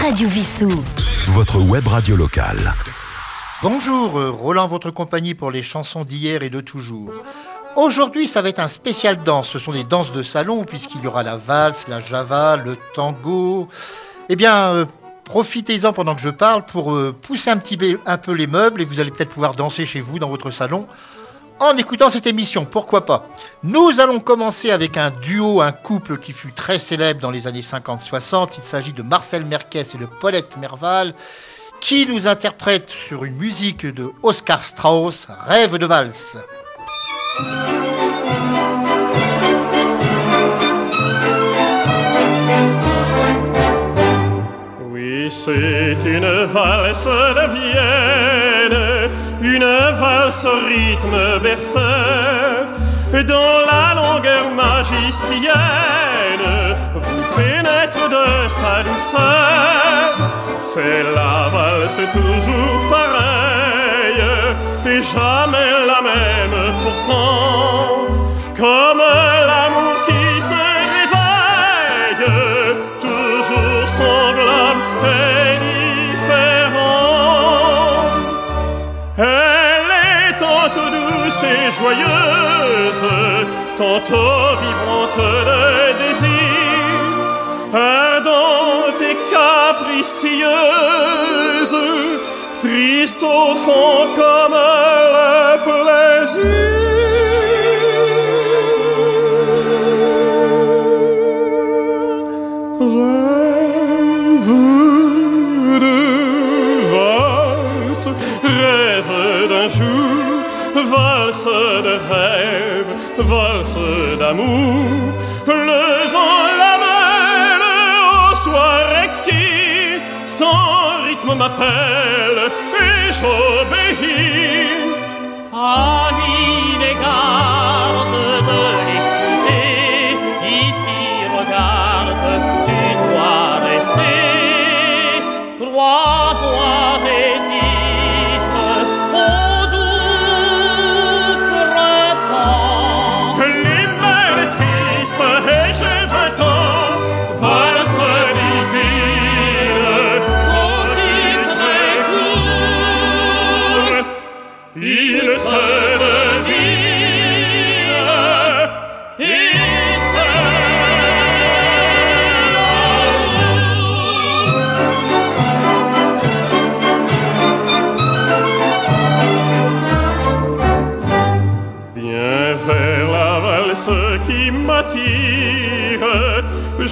Radio Vissou. Votre web radio locale. Bonjour, euh, Roland, votre compagnie pour les chansons d'hier et de toujours. Aujourd'hui, ça va être un spécial danse. Ce sont des danses de salon, puisqu'il y aura la valse, la java, le tango. Eh bien, euh, profitez-en pendant que je parle pour euh, pousser un petit un peu les meubles et vous allez peut-être pouvoir danser chez vous dans votre salon en écoutant cette émission, pourquoi pas. Nous allons commencer avec un duo, un couple qui fut très célèbre dans les années 50-60. Il s'agit de Marcel Merquès et de Paulette Merval, qui nous interprètent sur une musique de Oscar Strauss, Rêve de valse. Oui, c'est une valse de Vienne, une valse rythme berceur, dans la longueur magicienne, vous pénètre de sa douceur. C'est la valse toujours pareille, et jamais la même pourtant, comme joyeuse, tantôt vibrante de désir, ardente et capricieuse, triste au fond comme le plaisir. Valse d'amour, levant la main au soir exquis, son rythme m'appelle et j'obéis. Amis, les gardes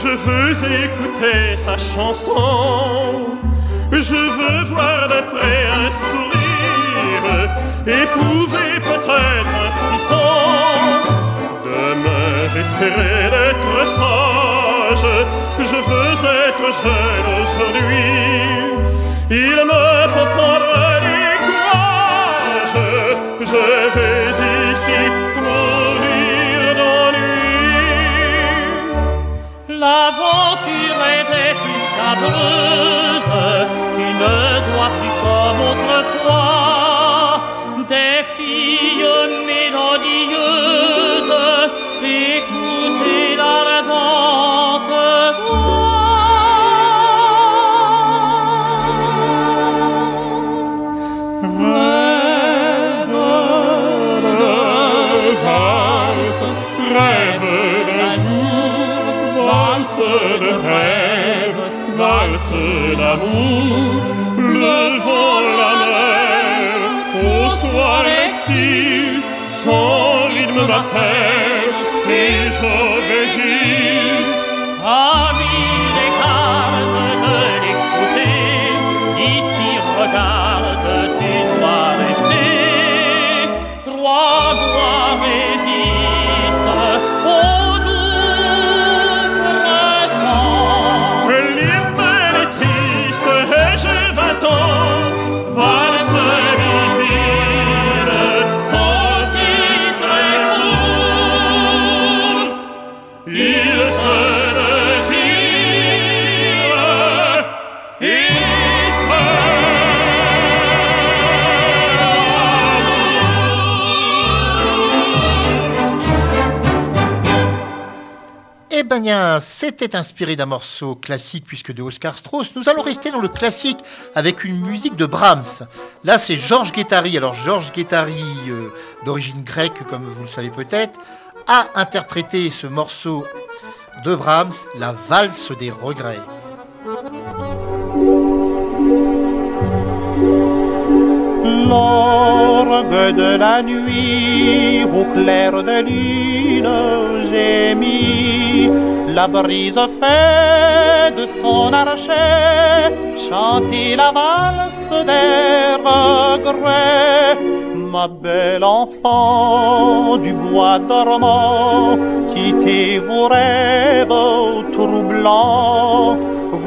je veux écouter sa chanson. Je veux voir de près un sourire, éprouver peut-être un frisson. Demain j'essaierai d'être sage, je veux être jeune aujourd'hui. Il me faut prendre du courage, je vais L'aventure était plus scabreuse, tu ne dois plus comme autrefois des filles mélodieuses écouter l'ardente voix. Rêve de valse, rêve d'un jour, valse de rêve, valse d'amour, levant la mer au soir exquis, son rythme m'appelle et j'obéis. Amis, les gardes de l'écouter, ici regarde, S'était inspiré d'un morceau classique puisque de Oscar Strauss, nous allons rester dans le classique avec une musique de Brahms. Là, c'est Georges Guettari. Alors, Georges Guettari, euh, d'origine grecque, comme vous le savez peut-être, a interprété ce morceau de Brahms, la valse des regrets. L'orgue de la nuit, au clair de lune, j'ai mis la brise fait de son archet, chanter la valse des regrets. Ma belle enfant du bois dormant, quittez vos rêves troublants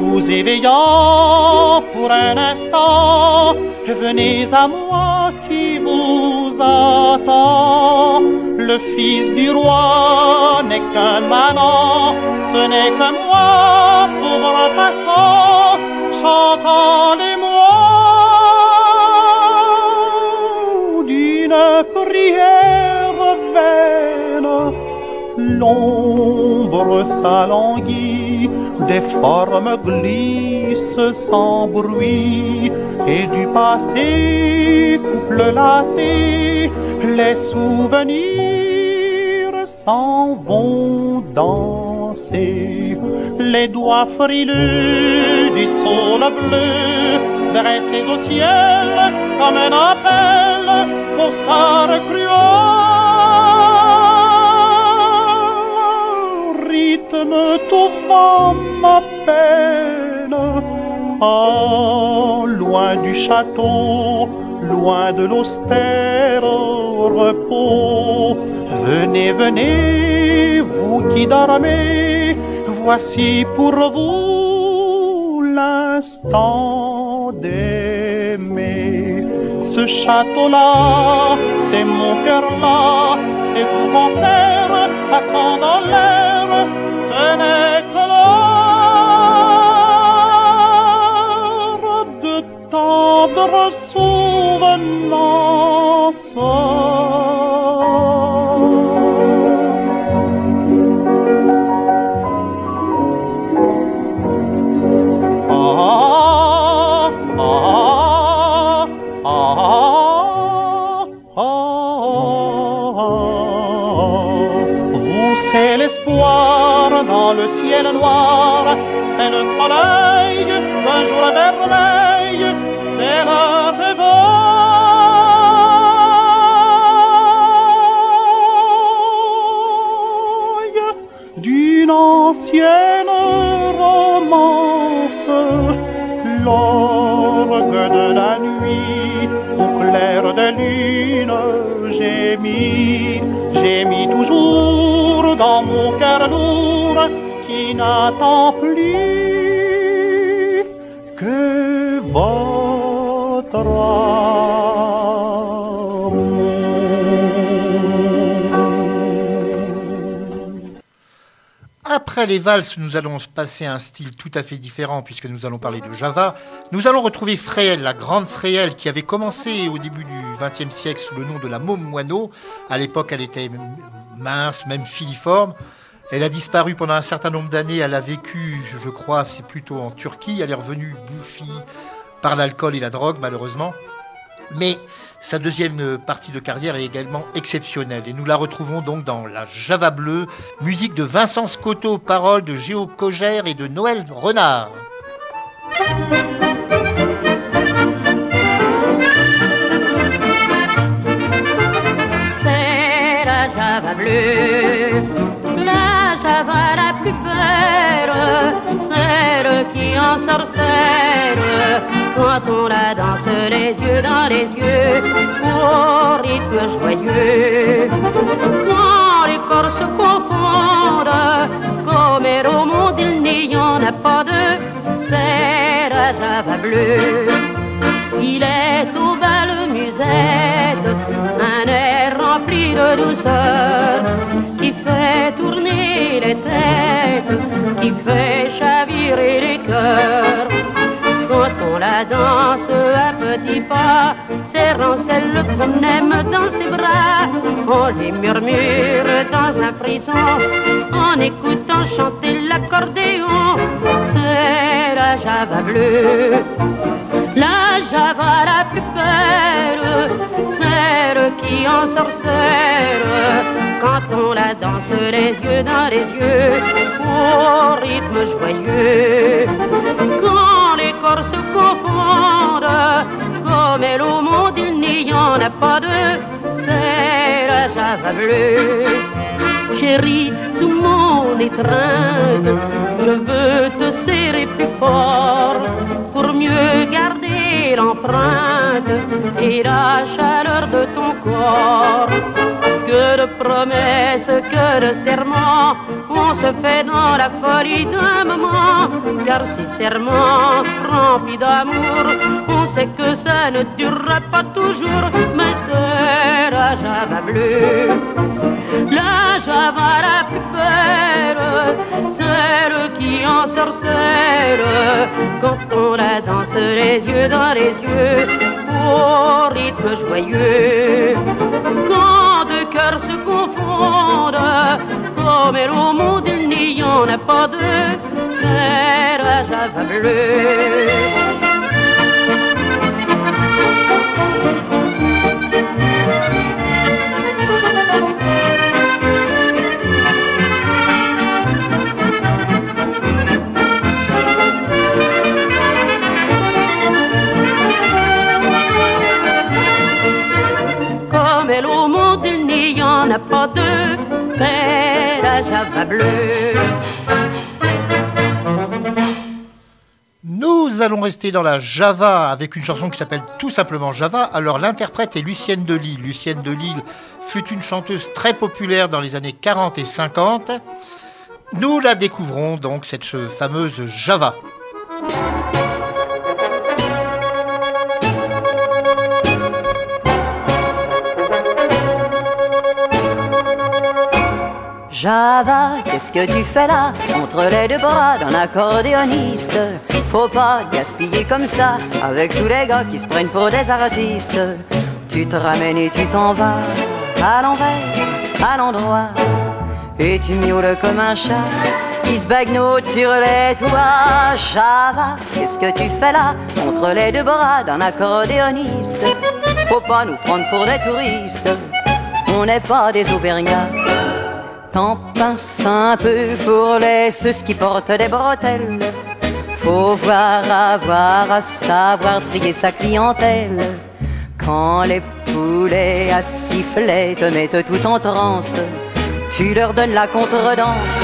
vous éveillant pour un instant, venez à moi qui vous attend. Le fils du roi n'est qu'un manant, ce n'est que moi, pauvre passant, chantant les mots d'une prière vaine. L'ombre s'alanguit des formes glissent sans bruit et du passé couple lassé les souvenirs s'en vont danser les doigts frileux du sol bleu dressés au ciel comme un appel au sort rythme tout ma peine. Ah, loin du château, loin de l'austère repos. Venez, vous qui dormez, voici pour vous l'instant d'aimer. Ce château-là, c'est mon cœur-là, c'est vos concerts passant dans l'air, ce n'est que l'heure de tendre souvenance. Après les valses, nous allons passer à un style tout à fait différent puisque nous allons parler de Java. Nous allons retrouver Fréhel, la grande Fréhel qui avait commencé au début du XXe siècle sous le nom de la Môme Moineau. À l'époque, elle était mince, même filiforme. Elle a disparu pendant un certain nombre d'années. Elle a vécu, je crois, c'est plutôt en Turquie. Elle est revenue bouffie par l'alcool et la drogue, malheureusement. Mais sa deuxième partie de carrière est également exceptionnelle. Et nous la retrouvons donc dans La Java Bleue, musique de Vincent Scotto, paroles de Géo Cogère et de Noël Renard. C'est la Java Bleue belle, celle qui en sorcelle, quand on la danse les yeux dans les yeux, au rythme joyeux? Quand les corps se confondent, comme au monde il n'y en a pas deux, c'est la java bleue. Il est au bal musette, un air rempli de douceur, fait tourner les têtes, qui fait chavirer les cœurs. Quand on la danse à petits pas, serrant celle qu'on aime dans ses bras, on les murmure dans un frisson, en écoutant chanter l'accordéon, la java bleue. La java la plus belle, celle qui en sorcelle, quand on la danse les yeux dans les yeux, au rythme joyeux. Quand les corps se confondent, comme elle au monde il n'y en a pas deux, c'est la java bleue chérie, sous mon étreinte, je veux te pour mieux garder l'empreinte et la chaleur de ton corps. Que de promesses, que de serments, on se fait dans la folie d'un moment, car ces serments remplis d'amour, on sait que ça ne durera pas toujours, mais c'est la java bleue. La java la plus belle, celle qui en sorcelle, quand on la danse les yeux dans les yeux, au rythme joyeux. Quand cœurs se confondent, comme elle au monde il n'y en a pas deux, c'est la java bleue. Nous allons rester dans la Java avec une chanson qui s'appelle tout simplement Java. Alors l'interprète est Lucienne de Lille. Lucienne de Lille fut une chanteuse très populaire dans les années 40 et 50. Nous la découvrons donc, cette fameuse Java. Java, qu'est-ce que tu fais là? Entre les deux bras d'un accordéoniste. Faut pas gaspiller comme ça Avec tous les gars qui se prennent pour des artistes. Tu te ramènes et tu t'en vas À l'envers, à l'endroit. Et tu miaules comme un chat Qui se bagnote sur les toits. Java, qu'est-ce que tu fais là? Entre les deux bras d'un accordéoniste. Faut pas nous prendre pour des touristes. On n'est pas des Auvergnats T'en pinces un peu pour les ceux qui portent des bretelles. Faut voir, avoir à savoir trier sa clientèle. Quand les poulets à siffler te mettent tout en transe, tu leur donnes la contredanse.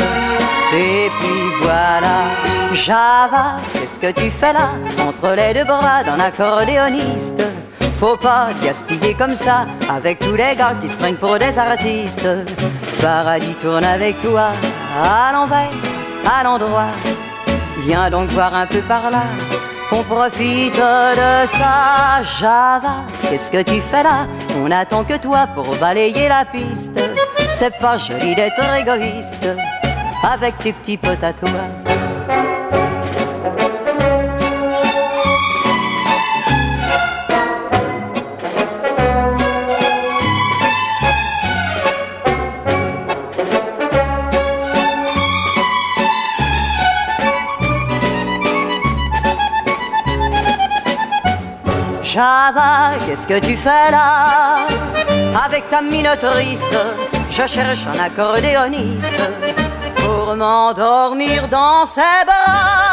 Et puis voilà, Java, qu'est-ce que tu fais là? Entre les deux bras d'un accordéoniste? Faut pas gaspiller comme ça avec tous les gars qui se prennent pour des artistes. Paradis tourne avec toi à l'envers, à l'endroit. Viens donc voir un peu par là, qu'on profite de ça. Java, qu'est-ce que tu fais là? On attend que toi pour balayer la piste. C'est pas joli d'être égoïste avec tes petits potes à toi. Java, qu'est-ce que tu fais là? Avec ta mine je cherche un accordéoniste pour m'endormir dans ses bras.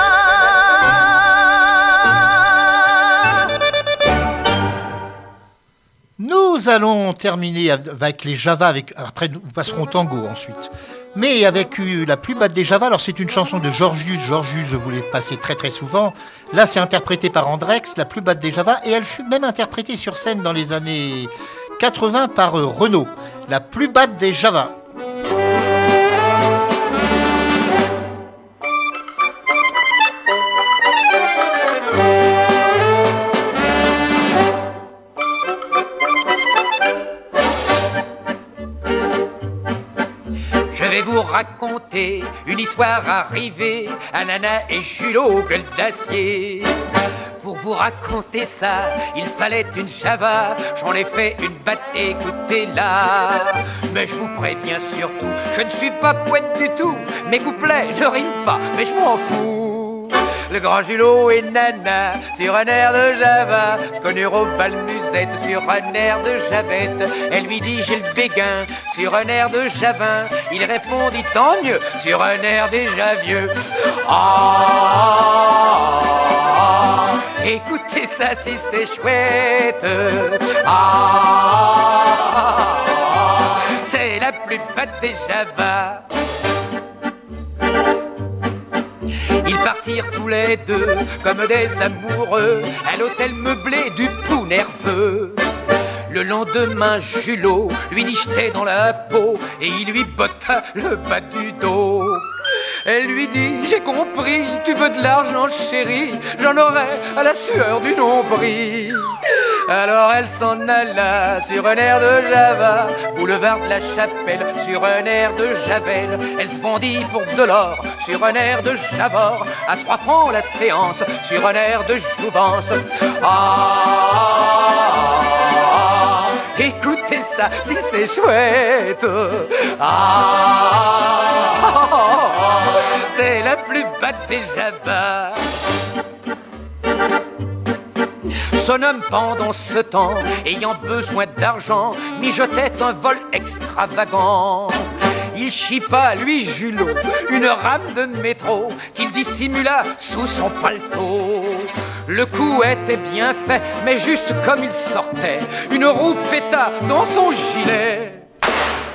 Nous allons terminer avec les Java, après nous passerons au tango ensuite. Mais avec la plus batte des Java, alors c'est une chanson de Georgius, Georgius je voulais passer très très souvent. Là c'est interprété par Andrex, la plus batte des Java, et elle fut même interprétée sur scène dans les années 80 par euh, Renault, la plus batte des Java. Vous raconter une histoire arrivée à et Julot, gueule d'acier. Pour vous raconter ça, il fallait une java. J'en ai fait une batte, écoutez-la. Mais je vous préviens surtout, je ne suis pas poète du tout. Mes couplets ne riment pas, mais je m'en fous. Le grand Julot et Nana sur un air de Java se connurent au bal sur un air de Javette. Elle lui dit j'ai le béguin sur un air de Javin. Il répondit tant mieux sur un air déjà vieux. Ah, écoutez ça si c'est chouette. Ah, c'est la plus batte des Javas. Ils partirent tous les deux comme des amoureux à l'hôtel meublé du tout nerveux. Le lendemain, Julot lui nichetait dans la peau et il lui botta le bas du dos. Elle lui dit, j'ai compris, tu veux de l'argent chérie, j'en aurai à la sueur du nombril. Alors elle s'en alla sur un air de Java, boulevard de la Chapelle, sur un air de Javel. Elle se vendit pour de l'or sur un air de Javor, à trois francs la séance, sur un air de Jouvence. Ah, écoutez ça, si c'est chouette. Ah, c'est la plus batte des Javas. Son homme pendant ce temps, ayant besoin d'argent, mijotait un vol extravagant. Il chipa, lui Julot, une rame de métro qu'il dissimula sous son paletot. Le coup était bien fait, mais juste comme il sortait, une roue péta dans son gilet.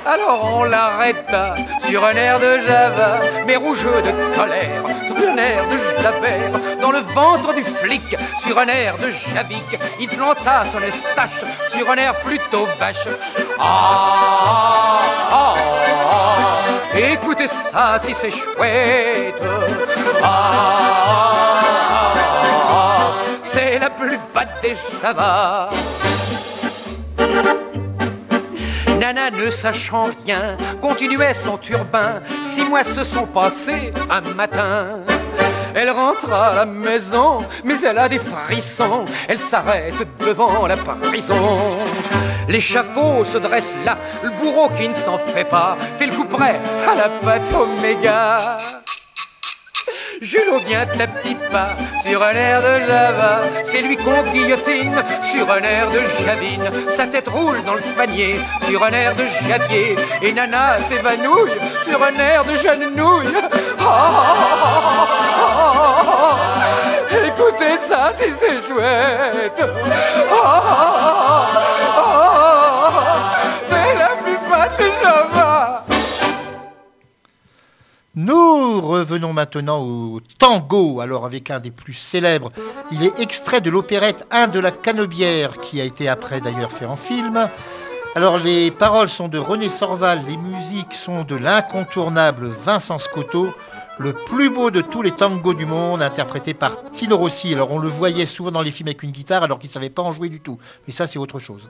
Alors on l'arrêta sur un air de Java, mais rougeeux de colère, un air de Javert, dans le ventre du flic, sur un air de Javic, il planta son estache sur un air plutôt vache. Ah, ah, ah, écoutez ça si c'est chouette. Ah, ah, c'est la plus batte des Javas. Nana, ne sachant rien, continuait son turbin. Six mois se sont passés un matin. Elle rentre à la maison, mais elle a des frissons. Elle s'arrête devant la prison. L'échafaud se dresse là, le bourreau qui ne s'en fait pas fait le coup près à la patte oméga. Julot vient à petits pas sur un air de Java. C'est lui qu'on guillotine sur un air de Javine. Sa tête roule dans le panier sur un air de Javier. Et Nana s'évanouille sur un air de jeune nouille. Ah, écoutez ça si c'est chouette. Nous revenons maintenant au tango, alors avec un des plus célèbres. Il est extrait de l'opérette Un de la Canebière, qui a été après d'ailleurs fait en film. Alors les paroles sont de René Sorval, les musiques sont de l'incontournable Vincent Scotto, le plus beau de tous les tangos du monde, interprété par Tino Rossi. Alors on le voyait souvent dans les films avec une guitare alors qu'il ne savait pas en jouer du tout. Mais ça c'est autre chose.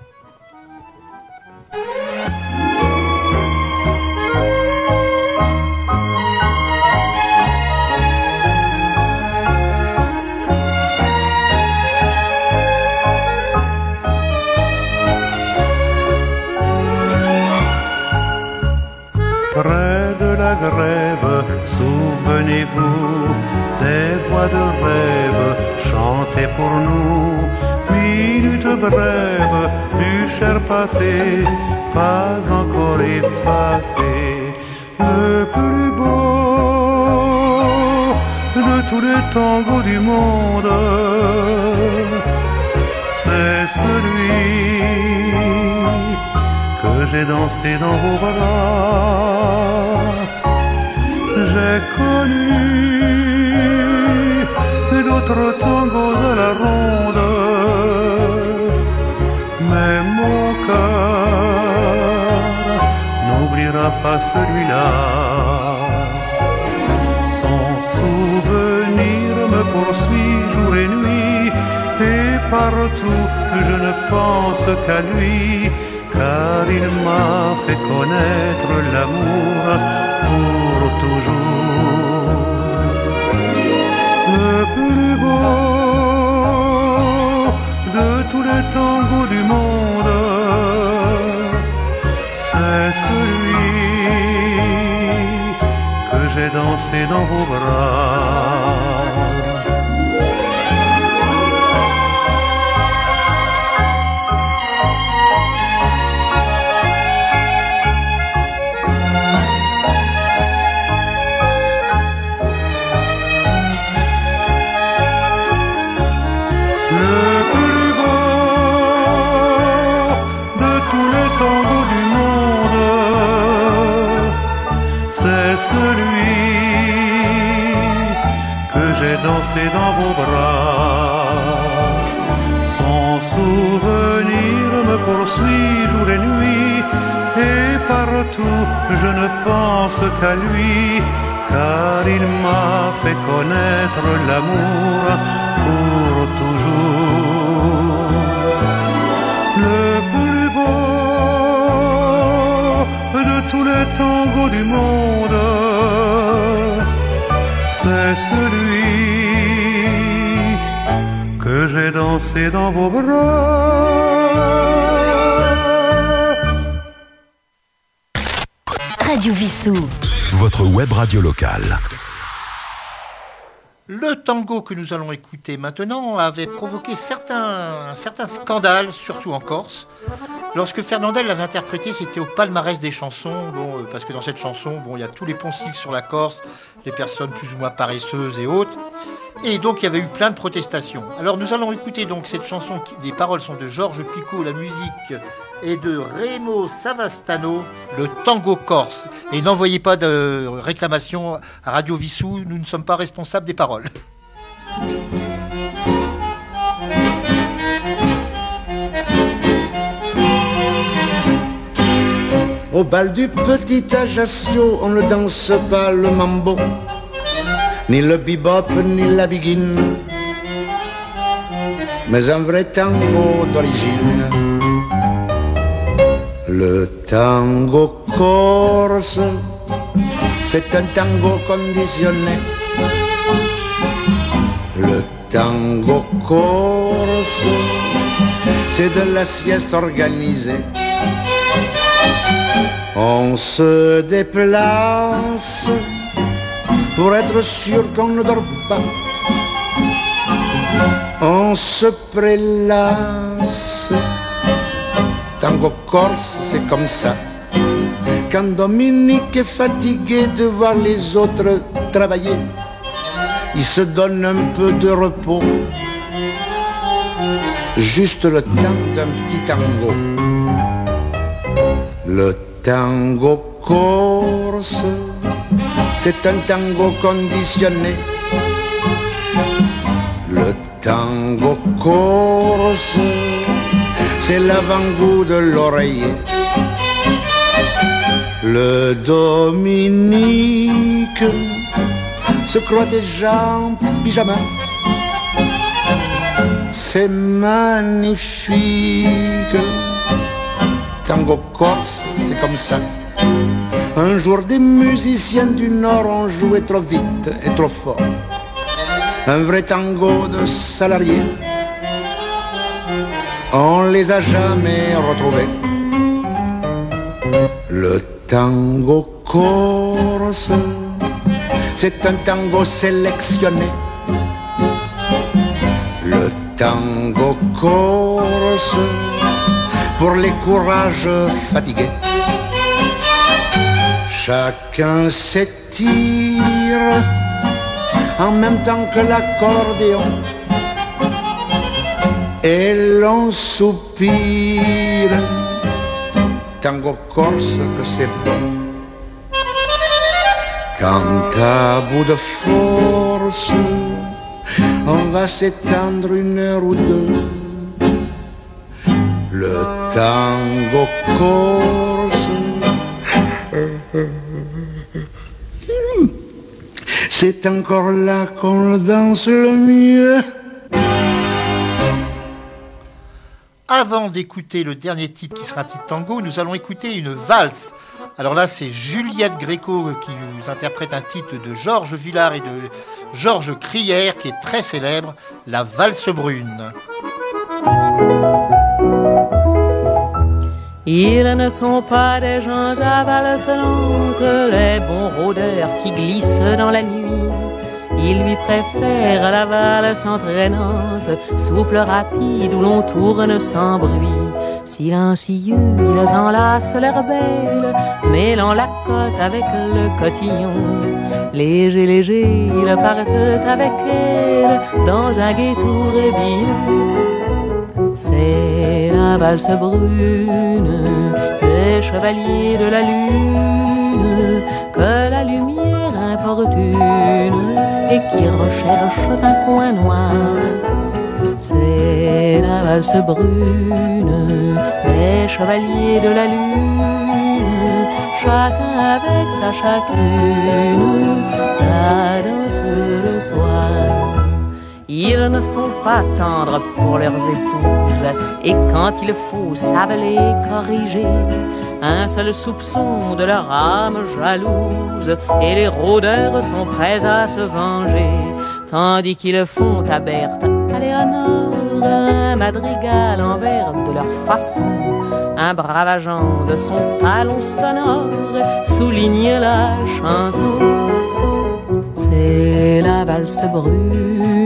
Près de la grève, souvenez-vous des voix de rêve chantées pour nous. Minute brève du cher passé, pas encore effacé. Le plus beau de tous les tangos du monde, c'est celui j'ai dansé dans vos bras. J'ai connu d'autres tangos de la ronde, mais mon cœur n'oubliera pas celui-là. Son souvenir me poursuit jour et nuit, et partout je ne pense qu'à lui car il m'a fait connaître l'amour pour toujours. Le plus beau de tous les tangos du monde, c'est celui que j'ai dansé dans vos bras. Dans vos bras. Son souvenir me poursuit jour et nuit, et partout je ne pense qu'à lui, car il m'a fait connaître l'amour pour toujours. Le plus beau de tous les tangos du monde, dansé dans vos bras. Radio Vissou. Votre web radio locale. Le tango que nous allons écouter maintenant avait provoqué certains, un certain scandale, surtout en Corse. Lorsque Fernandel l'avait interprété, c'était au palmarès des chansons, bon, euh, parce que dans cette chanson, bon, il y a tous les poncifs sur la Corse, les personnes plus ou moins paresseuses et autres. Et donc il y avait eu plein de protestations. Alors nous allons écouter donc cette chanson, qui, les paroles sont de Georges Picot, la musique est de Remo Savastano, le tango corse. Et n'envoyez pas de réclamation à Radio Vissou, nous ne sommes pas responsables des paroles. Au bal du petit Ajaccio, on ne danse pas le mambo, ni le bebop, ni la biguine, mais un vrai tango d'origine. Le tango corse, c'est un tango conditionné. Le tango corse, c'est de la sieste organisée. On se déplace pour être sûr qu'on ne dort pas. On se prélasse. Tango corse, c'est comme ça. Quand Dominique est fatigué de voir les autres travailler, il se donne un peu de repos. Juste le temps d'un petit tango. Le tango corse, c'est un tango conditionné. Le tango corse, c'est l'avant-goût de l'oreiller. Le Dominique se croit déjà en pyjama. C'est magnifique tango corse, c'est comme ça. Un jour, des musiciens du Nord ont joué trop vite et trop fort. Un vrai tango de salariés. On les a jamais retrouvés. Le tango corse, c'est un tango sélectionné. Le tango corse pour les courages fatigués. Chacun s'étire en même temps que l'accordéon. Et l'on soupire, tango corse que c'est bon. Quand à bout de force, on va s'étendre une heure ou deux le tango corse. C'est encore là qu'on le danse le mieux. avant d'écouter le dernier titre qui sera un titre tango, nous allons écouter une valse. Alors là, c'est Juliette Gréco qui nous interprète un titre de Georges Villard et de Georges Crière qui est très célèbre, La valse brune. Ils ne sont pas des gens lente, les bons rôdeurs qui glissent dans la nuit. Ils lui préfèrent la valse entraînante, souple, rapide, où l'on tourne sans bruit. Silencieux, ils enlacent l'air belle, mêlant la côte avec le cotillon. Léger, léger, ils partent avec elle dans un gai tourbillon. C'est la valse brune des chevaliers de la lune que la lumière importune et qui recherche un coin noir. C'est la valse brune des chevaliers de la lune, chacun avec sa chacune, la danse le soir. Ils ne sont pas tendres pour leurs épouses, et quand il faut, savent les corriger. Un seul soupçon de leur âme jalouse, et les rôdeurs sont prêts à se venger. Tandis qu'ils font à Berthe, à Léonore, un madrigal en vers de leur façon. Un brave agent de son talon sonore souligne la chanson. C'est la valse brune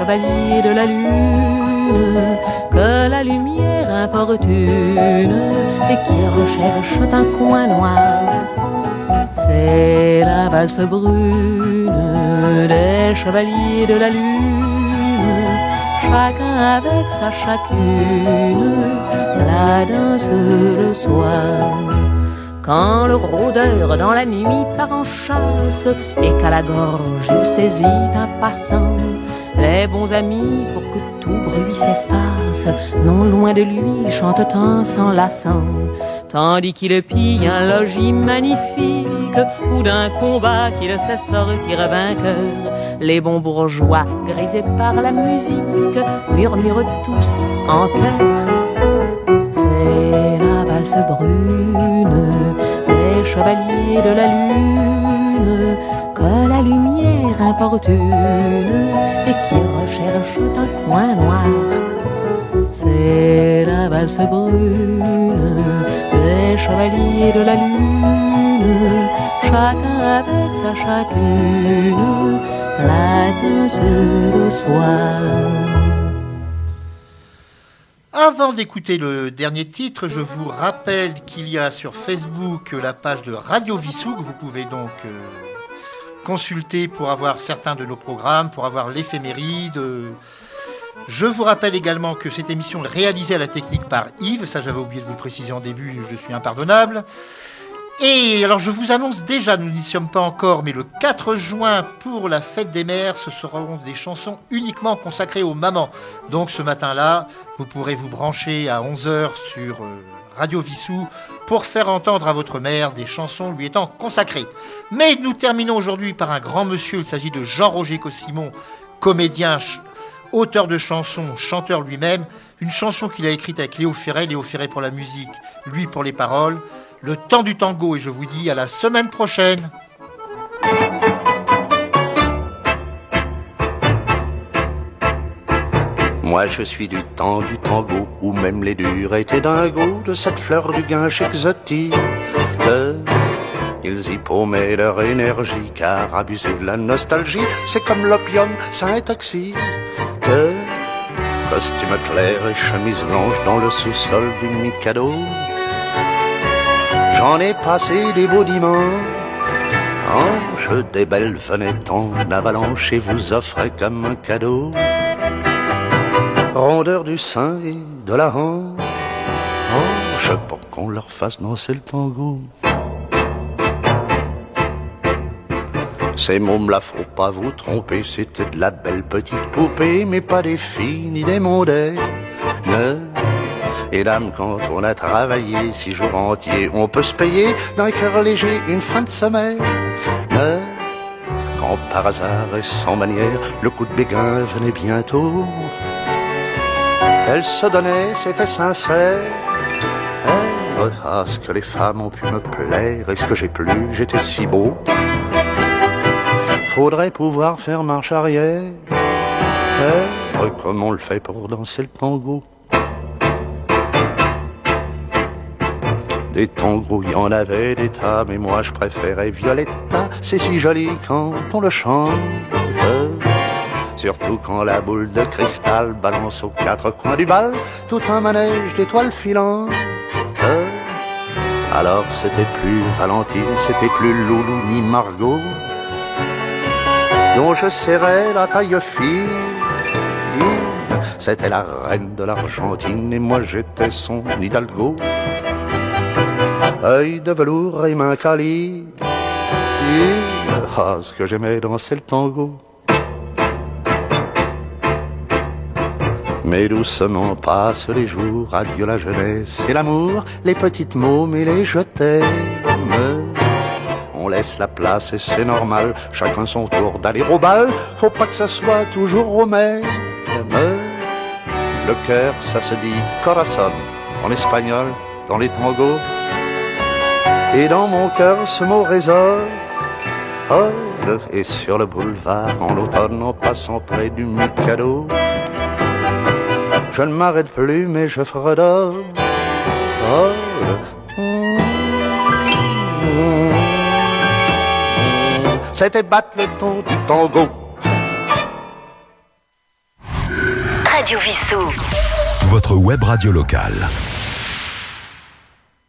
des chevaliers de la lune que la lumière importune et qui recherche un coin noir. C'est la valse brune des chevaliers de la lune, chacun avec sa chacune, la danse le soir. Quand le rôdeur dans la nuit part en chasse et qu'à la gorge il saisit un passant, les bons amis pour que tout bruit s'efface, non loin de lui chantent en s'enlaçant. Tandis qu'il pille un logis magnifique ou d'un combat qu'il sait sortir vainqueur, les bons bourgeois, grisés par la musique, murmurent tous en chœur. C'est la valse brune des chevaliers de la lune que la lumière importune et qui recherche un coin noir. C'est la valse brune des chevaliers de la lune, chacun avec sa chacune, la danse le soir. Avant d'écouter le dernier titre, je vous rappelle qu'il y a sur Facebook la page de Radio Vissou que vous pouvez donc euh, consulter pour avoir certains de nos programmes, pour avoir l'éphéméride. Je vous rappelle également que cette émission est réalisée à la technique par Yves, ça j'avais oublié de vous le préciser en début, je suis impardonnable. Et alors je vous annonce déjà, nous n'y sommes pas encore, mais le 4 juin pour la fête des mères, ce seront des chansons uniquement consacrées aux mamans. Donc ce matin-là, vous pourrez vous brancher à 11h sur euh, Radio Vissou pour faire entendre à votre mère des chansons lui étant consacrées. Mais nous terminons aujourd'hui par un grand monsieur, il s'agit de Jean-Roger Cossimon, comédien, auteur de chansons, chanteur lui-même, une chanson qu'il a écrite avec Léo Ferré, Léo Ferré pour la musique, lui pour les paroles, le temps du tango, et je vous dis à la semaine prochaine. Moi je suis du temps du tango Où même les durs étaient dingos De cette fleur du guinche exotique. Que ils y paumaient leur énergie Car abuser de la nostalgie C'est comme l'opium, ça Que costume clair et chemise blanche Dans le sous-sol du Mikado. J'en ai passé des beaux dimanches Ange des belles fenêtres en avalanche Et vous offrais comme un cadeau rondeur du sein et de la hanche, hanche pour qu'on leur fasse danser le tango. Ces mômes-là, faut pas vous tromper, c'était de la belle petite poupée, mais pas des filles ni des mondaines. Et dame, quand on a travaillé six jours entiers, on peut se payer d'un cœur léger une fin de semaine. Quand par hasard et sans manière, le coup de béguin venait bientôt, Elle se donnait, c'était sincère. Elle, ah, ce que les femmes ont pu me plaire, est-ce que j'ai plu, j'étais si beau. Faudrait pouvoir faire marche arrière. Comme on le fait pour danser le tango. Des tangos, il y en avait des tas, mais moi je préférais Violetta. C'est si joli quand on le chante. Surtout quand la boule de cristal balance aux quatre coins du bal tout un manège d'étoiles filantes. Alors c'était plus Valentine, c'était plus Loulou ni Margot, dont je serrais la taille fine. C'était la reine de l'Argentine et moi j'étais son hidalgo. Œil de velours et main cali. Ah, ce que j'aimais danser le tango. Mais doucement passent les jours, adieu la jeunesse et l'amour, les petites mots mais les je t'aime. On laisse la place et c'est normal, chacun son tour d'aller au bal, faut pas que ça soit toujours au même. Le cœur, ça se dit corazon en espagnol, dans les tangos. Et dans mon cœur, ce mot résonne. Oh, et sur le boulevard, en automne, en passant près du Mikado. Je ne m'arrête plus, mais je fredonne. Oh, C'était battre le ton du tango. Radio Vissou. Votre web radio locale.